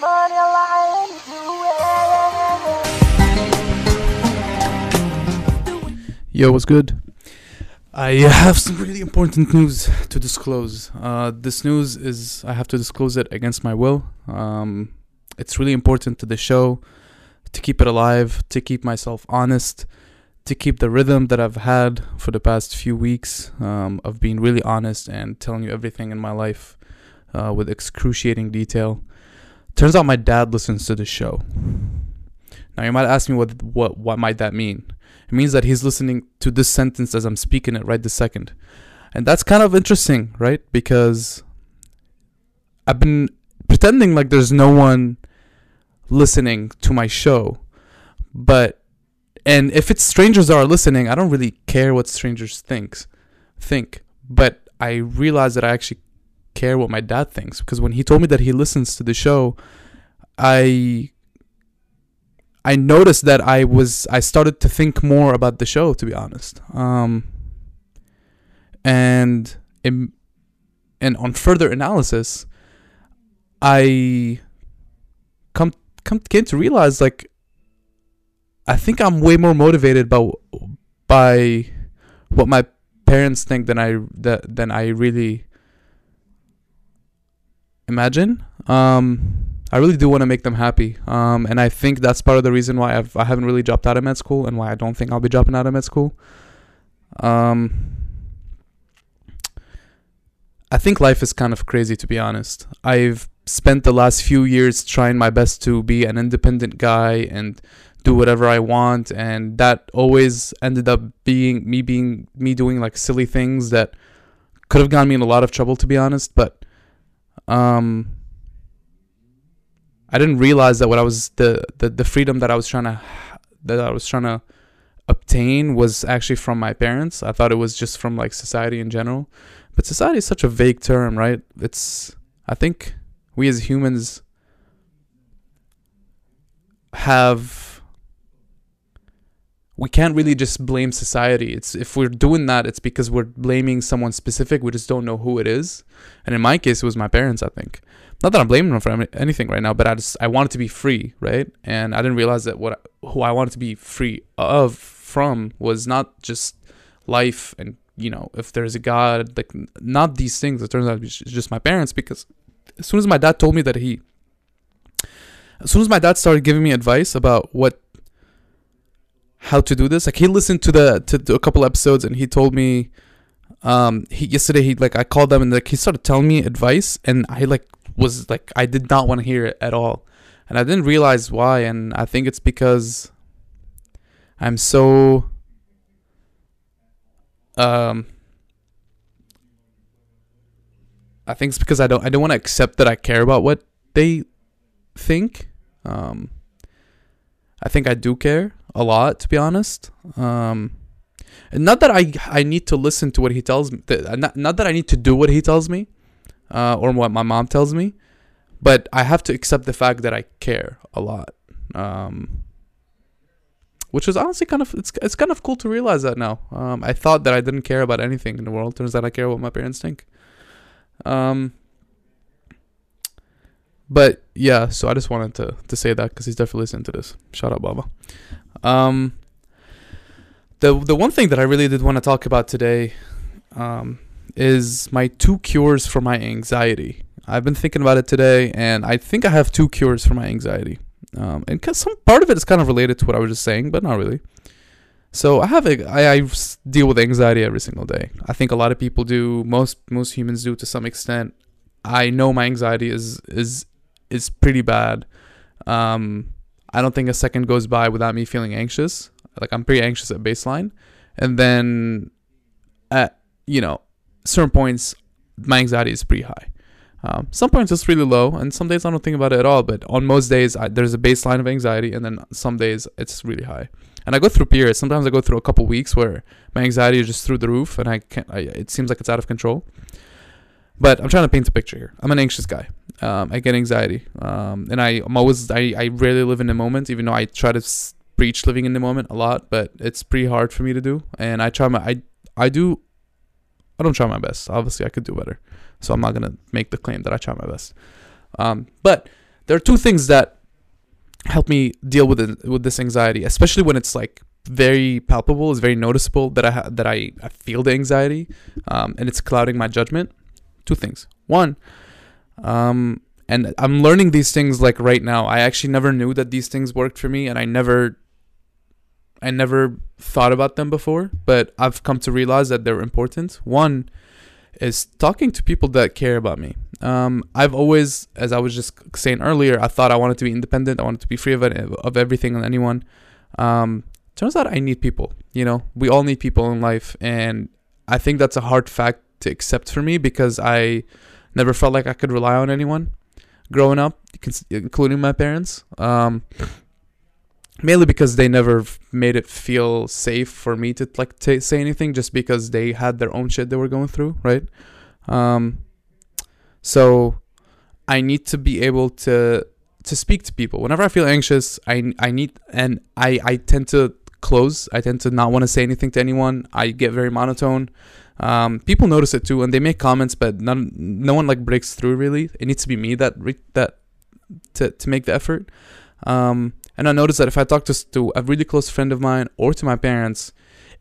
money lying to Yo, what's good? I have some really important news to disclose. Uh, this news is I have to disclose it against my will. Um, it's really important to the show to keep it alive, to keep myself honest, to keep the rhythm that I've had for the past few weeks um, of being really honest and telling you everything in my life uh, with excruciating detail. Turns out my dad listens to the show. Now you might ask me what what what might that mean? It means that he's listening to this sentence as I'm speaking it right this second. And that's kind of interesting, right? Because I've been pretending like there's no one listening to my show. But and if it's strangers that are listening, I don't really care what strangers thinks think. But I realize that I actually care what my dad thinks because when he told me that he listens to the show, I I noticed that I was I started to think more about the show to be honest. Um and in, and on further analysis I come come came to realize like I think I'm way more motivated by by what my parents think than I that than I really imagine. Um I really do want to make them happy. Um, and I think that's part of the reason why I've I haven't really dropped out of med school and why I don't think I'll be dropping out of med school. Um, I think life is kind of crazy to be honest. I've spent the last few years trying my best to be an independent guy and do whatever I want and that always ended up being me being me doing like silly things that could have gotten me in a lot of trouble to be honest, but um I didn't realize that what I was the, the the freedom that I was trying to that I was trying to obtain was actually from my parents. I thought it was just from like society in general. But society is such a vague term, right? It's I think we as humans have we can't really just blame society. It's if we're doing that, it's because we're blaming someone specific. We just don't know who it is. And in my case, it was my parents. I think not that I'm blaming them for anything right now, but I just I wanted to be free, right? And I didn't realize that what who I wanted to be free of from was not just life and you know if there's a God, like not these things. It turns out it's just my parents because as soon as my dad told me that he, as soon as my dad started giving me advice about what how to do this, like he listened to the to, to a couple episodes and he told me um he yesterday he like I called them and like he started telling me advice and I like was like I did not want to hear it at all. And I didn't realize why and I think it's because I'm so um I think it's because I don't I don't want to accept that I care about what they think. Um I think I do care a lot to be honest. Um not that I I need to listen to what he tells me. Not, not that I need to do what he tells me uh, or what my mom tells me, but I have to accept the fact that I care a lot. Um, which is honestly kind of it's it's kind of cool to realize that now. Um, I thought that I didn't care about anything in the world. Turns out I care what my parents think. Um, but yeah, so I just wanted to to say that because he's definitely listening to this. Shout out, Baba. Um, the the one thing that I really did want to talk about today, um, is my two cures for my anxiety. I've been thinking about it today, and I think I have two cures for my anxiety. Um, and some part of it is kind of related to what I was just saying, but not really. So I have a, I, I deal with anxiety every single day. I think a lot of people do. Most most humans do to some extent. I know my anxiety is is is pretty bad. Um, I don't think a second goes by without me feeling anxious. Like I'm pretty anxious at baseline, and then at you know certain points, my anxiety is pretty high. Um, some points it's really low, and some days I don't think about it at all. But on most days, I, there's a baseline of anxiety, and then some days it's really high. And I go through periods. Sometimes I go through a couple weeks where my anxiety is just through the roof, and I can't. I, it seems like it's out of control. But I'm trying to paint a picture here. I'm an anxious guy. Um, I get anxiety, um, and I, I'm always. I, I rarely live in the moment, even though I try to preach living in the moment a lot. But it's pretty hard for me to do, and I try my. I I do I don't try my best. Obviously, I could do better. So I'm not gonna make the claim that I try my best. Um, but there are two things that help me deal with it, with this anxiety, especially when it's like very palpable, it's very noticeable that I ha- that I, I feel the anxiety, um, and it's clouding my judgment. Two things. One, um, and I'm learning these things like right now. I actually never knew that these things worked for me, and I never, I never thought about them before. But I've come to realize that they're important. One is talking to people that care about me. Um, I've always, as I was just saying earlier, I thought I wanted to be independent. I wanted to be free of of everything and anyone. Um, turns out I need people. You know, we all need people in life, and I think that's a hard fact to accept for me because I never felt like I could rely on anyone growing up, including my parents. Um, mainly because they never made it feel safe for me to like t- say anything, just because they had their own shit they were going through, right? Um, so I need to be able to to speak to people whenever I feel anxious. I I need and I I tend to close. I tend to not want to say anything to anyone. I get very monotone. Um, people notice it too, and they make comments, but none, no one like breaks through. Really, it needs to be me that re- that to to make the effort. Um, and I noticed that if I talk to to a really close friend of mine or to my parents,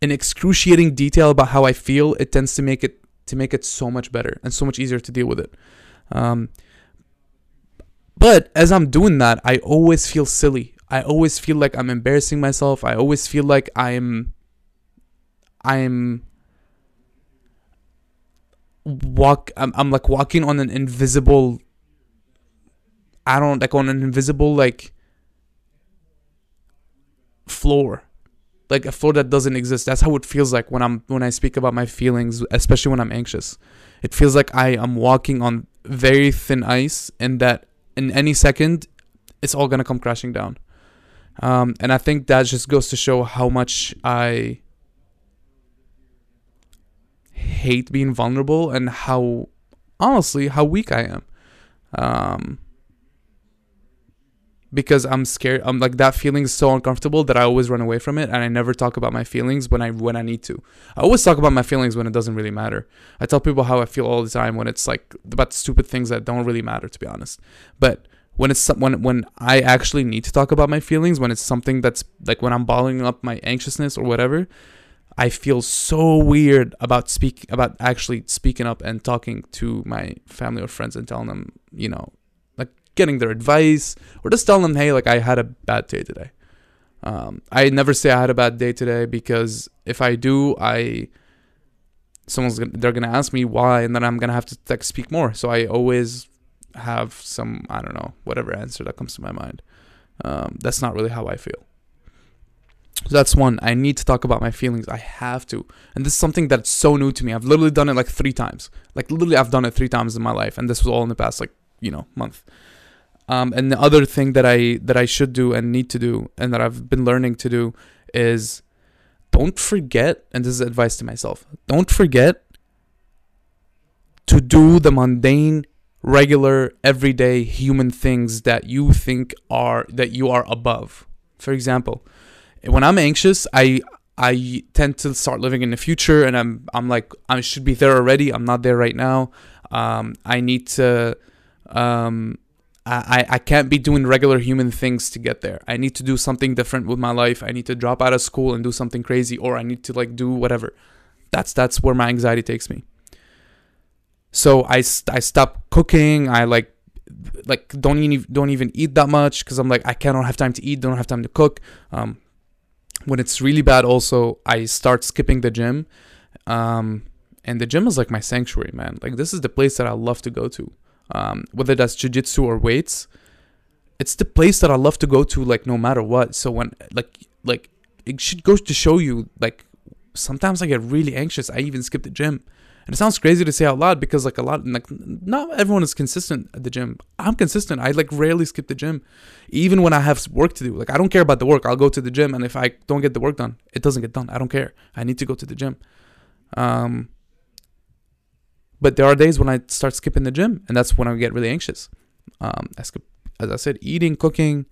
in excruciating detail about how I feel, it tends to make it to make it so much better and so much easier to deal with it. Um, but as I'm doing that, I always feel silly. I always feel like I'm embarrassing myself. I always feel like I'm I'm walk I'm, I'm like walking on an invisible I don't like on an invisible like floor. Like a floor that doesn't exist. That's how it feels like when i'm when i speak about my feelings especially when i'm anxious. It feels like i am walking on very thin ice and that in any second it's all gonna come crashing down. Um, and i think that just goes to show how much i hate being vulnerable and how honestly how weak i am um, because I'm scared. I'm like that feeling is so uncomfortable that I always run away from it, and I never talk about my feelings when I when I need to. I always talk about my feelings when it doesn't really matter. I tell people how I feel all the time when it's like about stupid things that don't really matter, to be honest. But when it's when when I actually need to talk about my feelings, when it's something that's like when I'm bottling up my anxiousness or whatever, I feel so weird about speak about actually speaking up and talking to my family or friends and telling them, you know, like getting their advice or just telling them, hey, like I had a bad day today. Um, I never say I had a bad day today because if I do, I someone's gonna, they're gonna ask me why, and then I'm gonna have to like speak more. So I always have some I don't know whatever answer that comes to my mind. Um, that's not really how I feel. So that's one. I need to talk about my feelings. I have to. And this is something that's so new to me. I've literally done it like three times. Like literally I've done it three times in my life. And this was all in the past like, you know, month. Um, and the other thing that I that I should do and need to do and that I've been learning to do is don't forget and this is advice to myself. Don't forget to do the mundane, regular, everyday human things that you think are that you are above. For example, when I'm anxious, I I tend to start living in the future and I'm I'm like I should be there already. I'm not there right now. Um, I need to um, I, I can't be doing regular human things to get there. I need to do something different with my life. I need to drop out of school and do something crazy, or I need to like do whatever. That's that's where my anxiety takes me. So I, I stop cooking. I like like don't even don't even eat that much because I'm like I cannot have time to eat. Don't have time to cook. Um, when it's really bad, also I start skipping the gym. Um, and the gym is like my sanctuary, man. Like this is the place that I love to go to um, whether that's jiu-jitsu or weights. It's the place that I love to go to, like no matter what. So when like like it should go to show you, like sometimes I get really anxious. I even skip the gym, and it sounds crazy to say out loud because like a lot like not everyone is consistent at the gym. I'm consistent. I like rarely skip the gym, even when I have work to do. Like I don't care about the work. I'll go to the gym, and if I don't get the work done, it doesn't get done. I don't care. I need to go to the gym. Um, but there are days when I start skipping the gym, and that's when I get really anxious. Um, I skip, as I said, eating, cooking,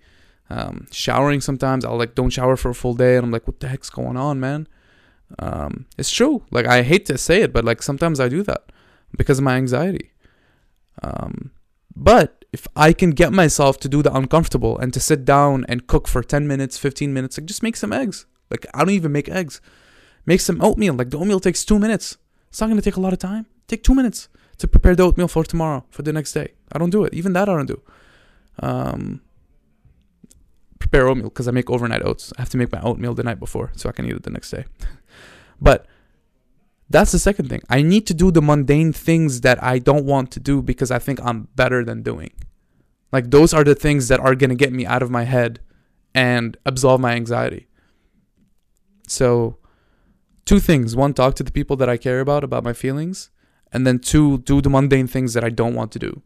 um, showering. Sometimes I'll like don't shower for a full day, and I'm like, what the heck's going on, man? Um, it's true. Like I hate to say it, but like sometimes I do that because of my anxiety. Um, but if I can get myself to do the uncomfortable and to sit down and cook for 10 minutes, 15 minutes, like just make some eggs. Like I don't even make eggs. Make some oatmeal. Like the oatmeal takes two minutes. It's not gonna take a lot of time. Take two minutes to prepare the oatmeal for tomorrow, for the next day. I don't do it. Even that I don't do. Um, prepare oatmeal because I make overnight oats. I have to make my oatmeal the night before so I can eat it the next day. But that's the second thing. I need to do the mundane things that I don't want to do because I think I'm better than doing. Like those are the things that are going to get me out of my head and absolve my anxiety. So, two things. One, talk to the people that I care about about my feelings, and then two, do the mundane things that I don't want to do.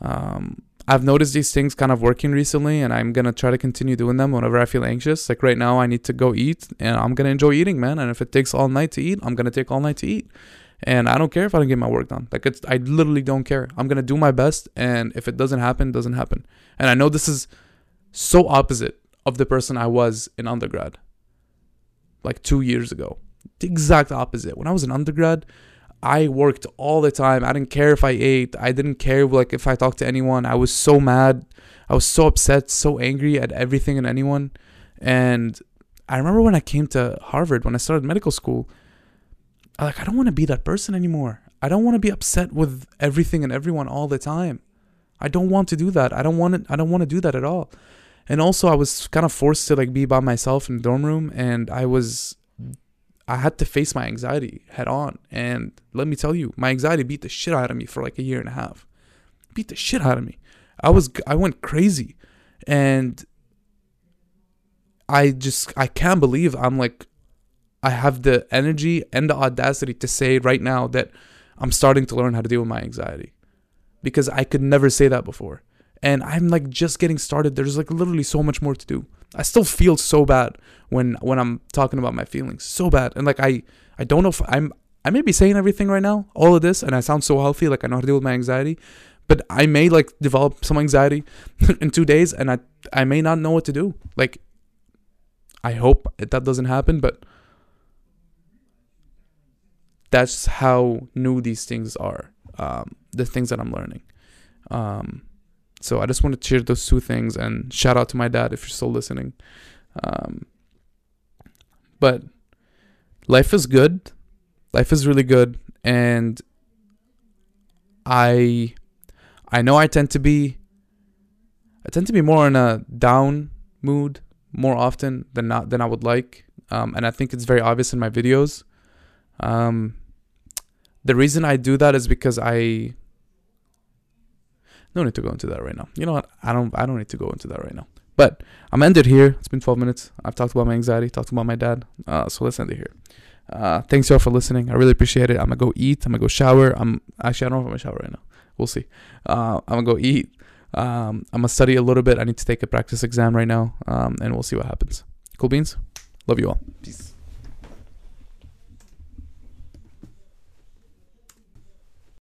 Um, I've noticed these things kind of working recently, and I'm gonna try to continue doing them whenever I feel anxious. Like right now, I need to go eat, and I'm gonna enjoy eating, man. And if it takes all night to eat, I'm gonna take all night to eat. And I don't care if I don't get my work done. Like it's, I literally don't care. I'm gonna do my best, and if it doesn't happen, it doesn't happen. And I know this is so opposite of the person I was in undergrad, like two years ago. The exact opposite. When I was in undergrad, I worked all the time. I didn't care if I ate. I didn't care like if I talked to anyone. I was so mad. I was so upset, so angry at everything and anyone. And I remember when I came to Harvard, when I started medical school, I like I don't want to be that person anymore. I don't want to be upset with everything and everyone all the time. I don't want to do that. I don't want to I don't want to do that at all. And also I was kind of forced to like be by myself in the dorm room and I was I had to face my anxiety head on. And let me tell you, my anxiety beat the shit out of me for like a year and a half. Beat the shit out of me. I was I went crazy. And I just I can't believe I'm like I have the energy and the audacity to say right now that I'm starting to learn how to deal with my anxiety. Because I could never say that before. And I'm like just getting started. There's like literally so much more to do. I still feel so bad when when I'm talking about my feelings. So bad. And like I I don't know if I'm I may be saying everything right now, all of this, and I sound so healthy, like I know how to deal with my anxiety. But I may like develop some anxiety in two days and I I may not know what to do. Like I hope that doesn't happen, but that's how new these things are. Um, the things that I'm learning. Um, so I just want to share those two things and shout out to my dad if you're still listening. Um, but life is good. Life is really good, and I I know I tend to be I tend to be more in a down mood more often than not than I would like, um, and I think it's very obvious in my videos. Um, the reason I do that is because I no need to go into that right now. You know what? I don't I don't need to go into that right now. But I'm ended here. It's been 12 minutes. I've talked about my anxiety, talked about my dad. Uh, so let's end it here. Uh, thanks y'all for listening. I really appreciate it. I'm gonna go eat. I'm gonna go shower. I'm actually I don't know if I'm gonna shower right now. We'll see. Uh, I'm gonna go eat. Um, I'm gonna study a little bit. I need to take a practice exam right now. Um, and we'll see what happens. Cool beans. Love you all. Peace.